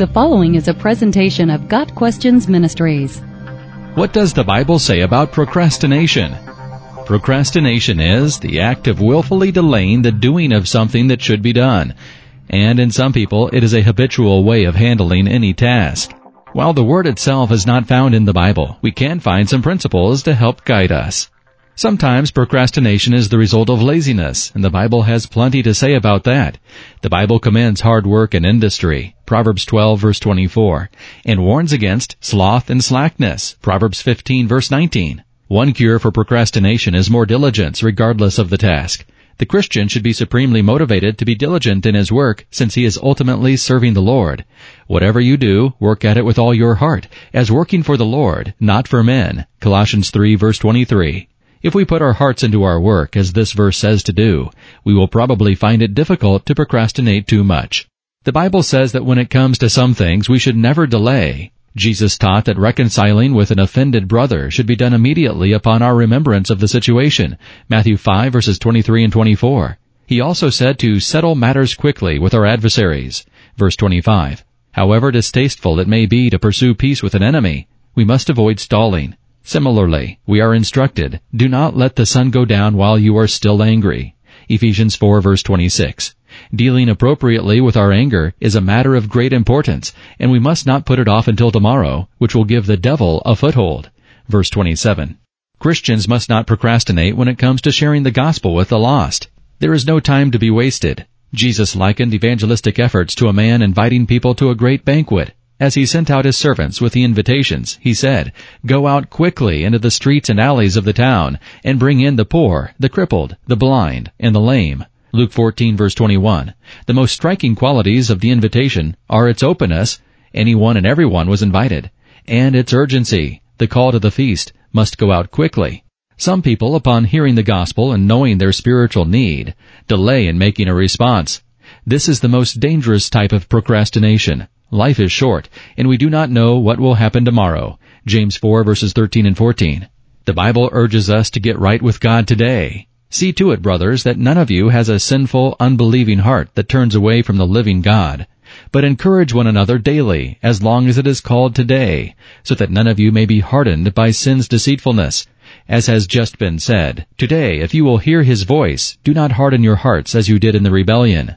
The following is a presentation of Got Questions Ministries. What does the Bible say about procrastination? Procrastination is the act of willfully delaying the doing of something that should be done. And in some people, it is a habitual way of handling any task. While the word itself is not found in the Bible, we can find some principles to help guide us. Sometimes procrastination is the result of laziness, and the Bible has plenty to say about that. The Bible commends hard work and industry, Proverbs 12 verse 24, and warns against sloth and slackness, Proverbs 15 verse 19. One cure for procrastination is more diligence regardless of the task. The Christian should be supremely motivated to be diligent in his work since he is ultimately serving the Lord. Whatever you do, work at it with all your heart, as working for the Lord, not for men. Colossians 3 verse 23. If we put our hearts into our work, as this verse says to do, we will probably find it difficult to procrastinate too much. The Bible says that when it comes to some things, we should never delay. Jesus taught that reconciling with an offended brother should be done immediately upon our remembrance of the situation. Matthew 5 verses 23 and 24. He also said to settle matters quickly with our adversaries. Verse 25. However distasteful it may be to pursue peace with an enemy, we must avoid stalling. Similarly, we are instructed, do not let the sun go down while you are still angry. Ephesians 4 verse 26. Dealing appropriately with our anger is a matter of great importance, and we must not put it off until tomorrow, which will give the devil a foothold. Verse 27. Christians must not procrastinate when it comes to sharing the gospel with the lost. There is no time to be wasted. Jesus likened evangelistic efforts to a man inviting people to a great banquet. As he sent out his servants with the invitations, he said, Go out quickly into the streets and alleys of the town, and bring in the poor, the crippled, the blind, and the lame. Luke 14 verse 21. The most striking qualities of the invitation are its openness, anyone and everyone was invited, and its urgency, the call to the feast, must go out quickly. Some people, upon hearing the gospel and knowing their spiritual need, delay in making a response. This is the most dangerous type of procrastination. Life is short, and we do not know what will happen tomorrow. James 4 verses 13 and 14. The Bible urges us to get right with God today. See to it, brothers, that none of you has a sinful, unbelieving heart that turns away from the living God. But encourage one another daily, as long as it is called today, so that none of you may be hardened by sin's deceitfulness. As has just been said, today, if you will hear his voice, do not harden your hearts as you did in the rebellion.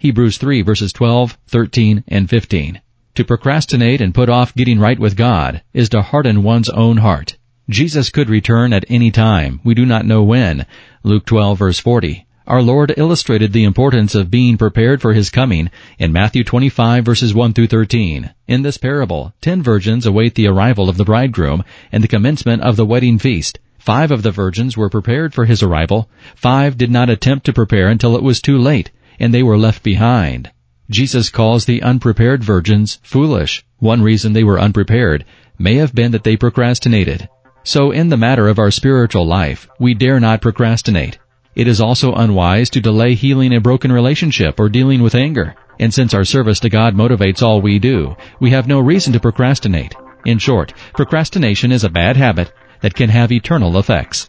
Hebrews 3 verses 12, 13, and 15. To procrastinate and put off getting right with God is to harden one's own heart. Jesus could return at any time. We do not know when. Luke 12 verse 40. Our Lord illustrated the importance of being prepared for His coming in Matthew 25 verses 1 through 13. In this parable, ten virgins await the arrival of the bridegroom and the commencement of the wedding feast. Five of the virgins were prepared for his arrival. Five did not attempt to prepare until it was too late and they were left behind. Jesus calls the unprepared virgins foolish. One reason they were unprepared may have been that they procrastinated. So in the matter of our spiritual life, we dare not procrastinate. It is also unwise to delay healing a broken relationship or dealing with anger. And since our service to God motivates all we do, we have no reason to procrastinate. In short, procrastination is a bad habit that can have eternal effects.